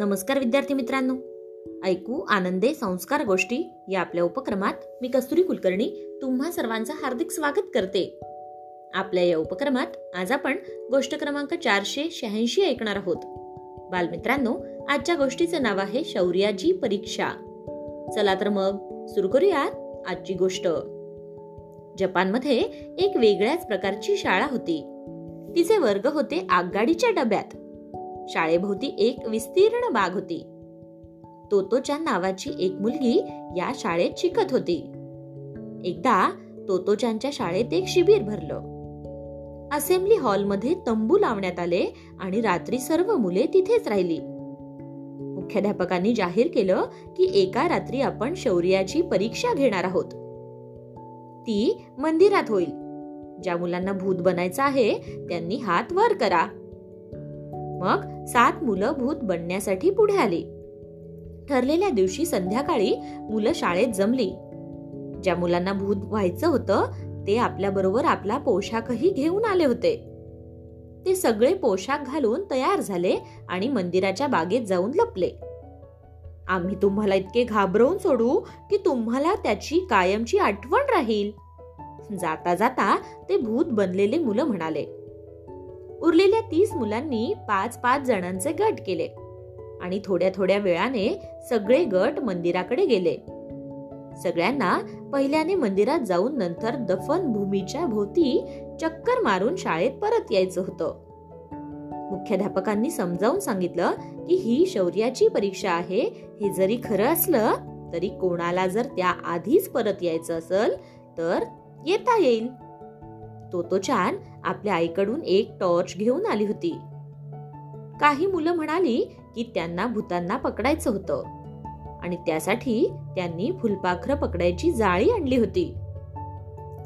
नमस्कार विद्यार्थी मित्रांनो. ऐकू आनंदे संस्कार गोष्टी या आपल्या उपक्रमात मी कस्तुरी कुलकर्णी तुम्हा सर्वांचं हार्दिक स्वागत करते. आपल्या या उपक्रमात आज आपण गोष्ट क्रमांक चारशे शहाऐंशी ऐकणार आहोत. बालमित्रांनो आजच्या गोष्टीचं नाव आहे शौर्याची परीक्षा. चला तर मग सुरू करूयात आजची गोष्ट. जपानमध्ये एक वेगळ्याच प्रकारची शाळा होती. तिचे वर्ग होते आगगाडीच्या डब्यात. शाळेभोवती एक विस्तीर्ण बाग होती. तोतोच्या नावाची एक मुलगी या शाळेत शिकत होती. एकदा तोतोचांच्या शाळेत एक शिबिर भरलं. असेंब्ली हॉलमध्ये तंबू लावण्यात आले आणि रात्री सर्व मुले तिथेच राहिली. मुख्याध्यापकांनी जाहीर केलं की एका रात्री आपण शौर्याची परीक्षा घेणार आहोत. ती मंदिरात होईल. ज्या मुलांना भूत बनायचं आहे त्यांनी हात वर करा. मग सात मुलं भूत बनण्यासाठी पुढे आली. ठरलेल्या दिवशी संध्याकाळी मुलं शाळेत जमली. ज्या मुलांना भूत व्हायचं होतं ते आपल्या बरोबर आपला पोशाखही घेऊन आले होते. ते सगळे पोशाख घालून तयार झाले आणि मंदिराच्या बागेत जाऊन लपले. आम्ही तुम्हाला इतके घाबरवून सोडू की तुम्हाला त्याची कायमची आठवण राहील. जाता जाता ते भूत बनलेले मुलं म्हणाले. उरलेल्या तीस मुलांनी पाच पाच जणांचे गट केले. आणि थोड्या थोड्या वेळाने सगळे गट मंदिराकडे गेले. सगळ्यांना पहिल्याने मंदिरात जाऊन नंतर दफन भूमीच्या भोवती चक्कर मारून शाळेत परत यायचं होतं. मुख्याध्यापकांनी समजावून सांगितलं की ही शौर्याची परीक्षा आहे हे जरी खरं असलं तरी कोणाला जर त्या आधीच परत यायचं असेल तर येता येईल. तो तो छान आपल्या आईकडून एक टॉर्च घेऊन आली होती. काही मुलं म्हणाली की त्यांना भूतांना पकडायचं होतं. आणि त्यासाठी त्यांनी फुलपाखरं पकडायची जाळी आणली होती.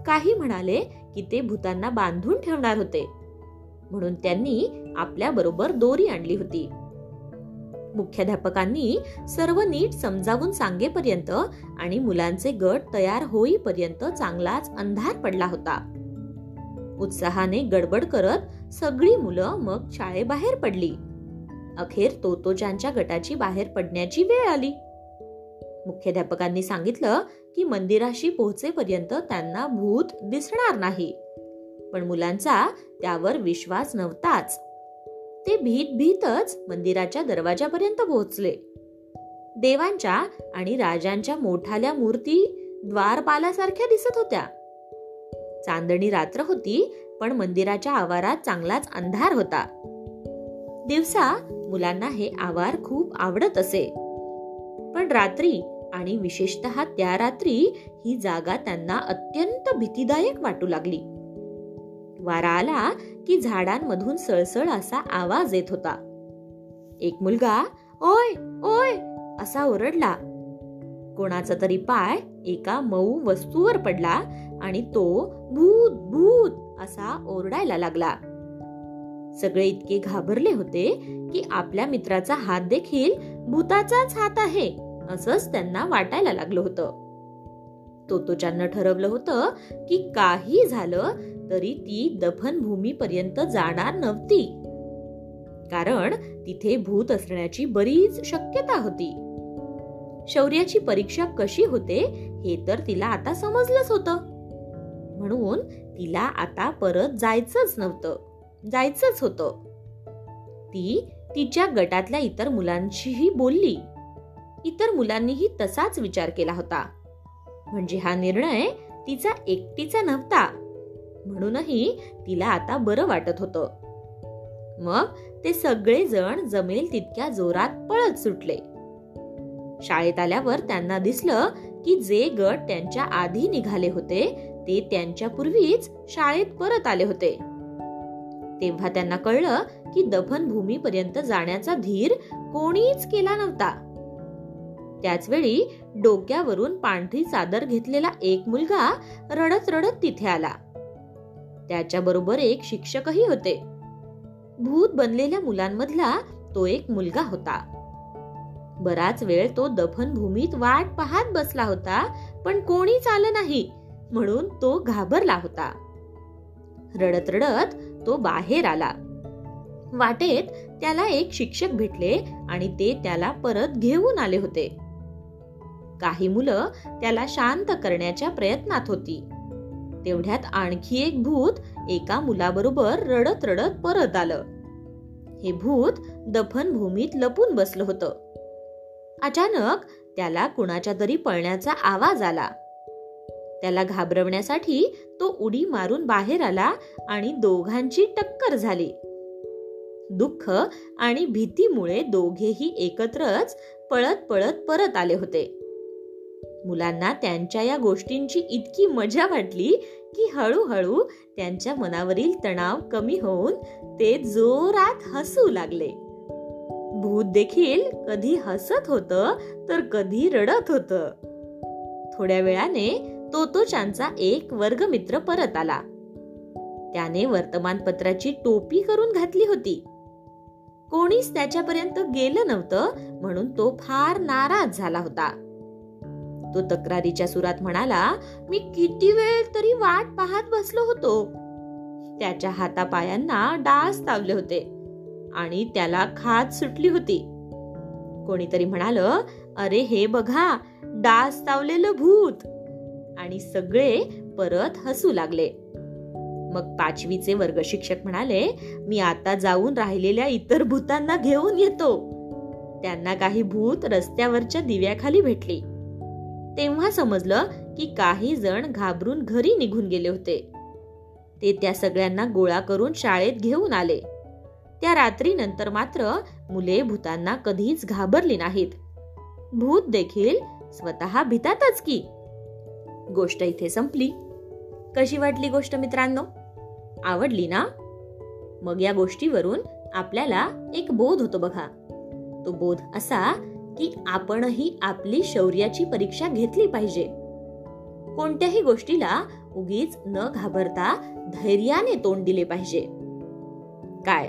काही म्हणाले की ते भूतांना बांधून ठेवणार होते. म्हणून त्यांनी आपल्या बरोबर दोरी आणली होती. मुख्याध्यापकांनी सर्व नीट समजावून सांगेपर्यंत आणि मुलांचे गट तयार होईपर्यंत चांगलाच अंधार पडला होता. उत्साहाने गडबड करत सगळी मुलं मग शाळेबाहेर पडली. अखेर तोतोजांच्या गटाची बाहेर पडण्याची वेळ आली. मुख्याध्यापकांनी सांगितलं की मंदिराशी पोहोचेपर्यंत त्यांना भूत दिसणार नाही. पण मुलांचा त्यावर विश्वास नव्हताच. ते भीत भीतच मंदिराच्या दरवाजापर्यंत पोहोचले. देवांच्या आणि राजांच्या मोठाल्या मूर्ती द्वारपालासारख्या दिसत होत्या. चांदणी रात्र होती पण मंदिराच्या आवारात चांगलाच अंधार होता. दिवसा मुलांना हे आवार खूप आवडत असे. पण रात्री आणि विशेषत त्या रात्री ही जागा त्यांना अत्यंत भीतीदायक वाटू लागली. वारा आला की झाडांमधून सळसळ असा आवाज येत होता. एक मुलगा ओय ओय असा ओरडला. कोणाचा तरी पाय एका मऊ वस्तूवर पडला आणि तो भूत भूत असा ओरडायला लागला. सगळे इतके घाबरले होते की आपल्या मित्राचा हात देखील भूताचाच हात आहे असंच त्यांना वाटायला लागलं होतं. तोतोच्यानं ठरवलं होतं की काही झालं तरी ती दफनभूमीपर्यंत जाणार नव्हती. कारण तिथे भूत असण्याची बरीच शक्यता होती. शौर्याची परीक्षा कशी होते हे तर तिला आता समजलंच होतं. म्हणून तिला आता परत जायचंच नव्हतं. जायचंच होतं. ती तिच्या गटातल्या इतर मुलांशीही बोलली. इतर मुलांनीही तसाच विचार केला होता. म्हणजे हा निर्णय तिचा एकटीचा नव्हता. म्हणूनही तिला आता बरं वाटत होतं. मग ते सगळेजण जमेल तितक्या जोरात पळत सुटले. शाळेत आल्यावर त्यांना दिसलं की जे गट त्यांच्या आधी निघाले होते ते त्यांच्या पूर्वीच शाळेत परत आले होते. तेव्हा त्यांना कळलं की दफन भूमीपर्यंत जाण्याचा धीर कोणीच केला नव्हता. त्याच वेळी डोक्यावरून पांढरी चादर घेतलेला एक मुलगा रडत रडत तिथे आला. त्याच्याबरोबर एक शिक्षकही होते. भूत बनलेल्या मुलांमधला तो एक मुलगा होता. बराच वेळ तो दफनभूमीत वाट पाहत बसला होता पण कोणीच आलं नाही म्हणून तो घाबरला होता. रडत रडत तो बाहेर आला. वाटेत त्याला एक शिक्षक भेटले आणि ते त्याला परत घेऊन आले होते. काही मुलं त्याला शांत करण्याच्या प्रयत्नात होती. तेवढ्यात आणखी एक भूत एका मुलाबरोबर रडत रडत परत आलं. हे भूत दफनभूमीत लपून बसलं होतं. अचानक त्याला कुणाच्या तरी पळण्याचा आवाज आला. त्याला घाबरवण्यासाठी तो उडी मारून बाहेर आला आणि दोघांची टक्कर झाली. दुःख आणि भीतीमुळे दोघेही एकत्रच पळत पळत परत आले होते. मुलांना त्यांच्या या गोष्टींची इतकी मजा वाटली की हळूहळू त्यांच्या मनावरील तणाव कमी होऊन ते जोरात हसू लागले. भूत देखील कधी हसत होत तर कधी रडत होत. थोड्या वेळाने तोतोचांचा एक वर्गमित्र परत आला. त्याने वर्तमानपत्राची टोपी करून घातली होती. कोणीच त्याच्यापर्यंत गेलं नव्हतं म्हणून तो फार नाराज झाला होता. तो तक्रारीच्या सुरात म्हणाला मी किती वेळ तरी वाट पाहत बसलो होतो. त्याच्या हातापायांना डास तावले होते. आणि त्याला खात सुटली होती. कोणीतरी म्हणाल अरे हे बघा डास तावलेलं भूत. आणि सगळे परत हसू लागले. मग पाचवीचे वर्ग शिक्षक म्हणाले मी आता जाऊन राहिलेल्या इतर भूतांना घेऊन येतो. त्यांना काही भूत रस्त्यावरच्या दिव्याखाली भेटली. तेव्हा समजलं की काही जण घाबरून घरी निघून गेले होते. ते त्या सगळ्यांना गोळा करून शाळेत घेऊन आले. त्या रात्रीनंतर मात्र मुले भूतांना कधीच घाबरली नाहीत. भूत देखील स्वतः भितातच की. गोष्ट इथे संपली. कशी वाटली गोष्ट मित्रांनो? आवडली ना? मग या गोष्टीवरून आपल्याला एक बोध होतो बघा. तो बोध असा की आपणही आपली शौर्याची परीक्षा घेतली पाहिजे. कोणत्याही गोष्टीला उगीच न घाबरता धैर्याने तोंड दिले पाहिजे. काय?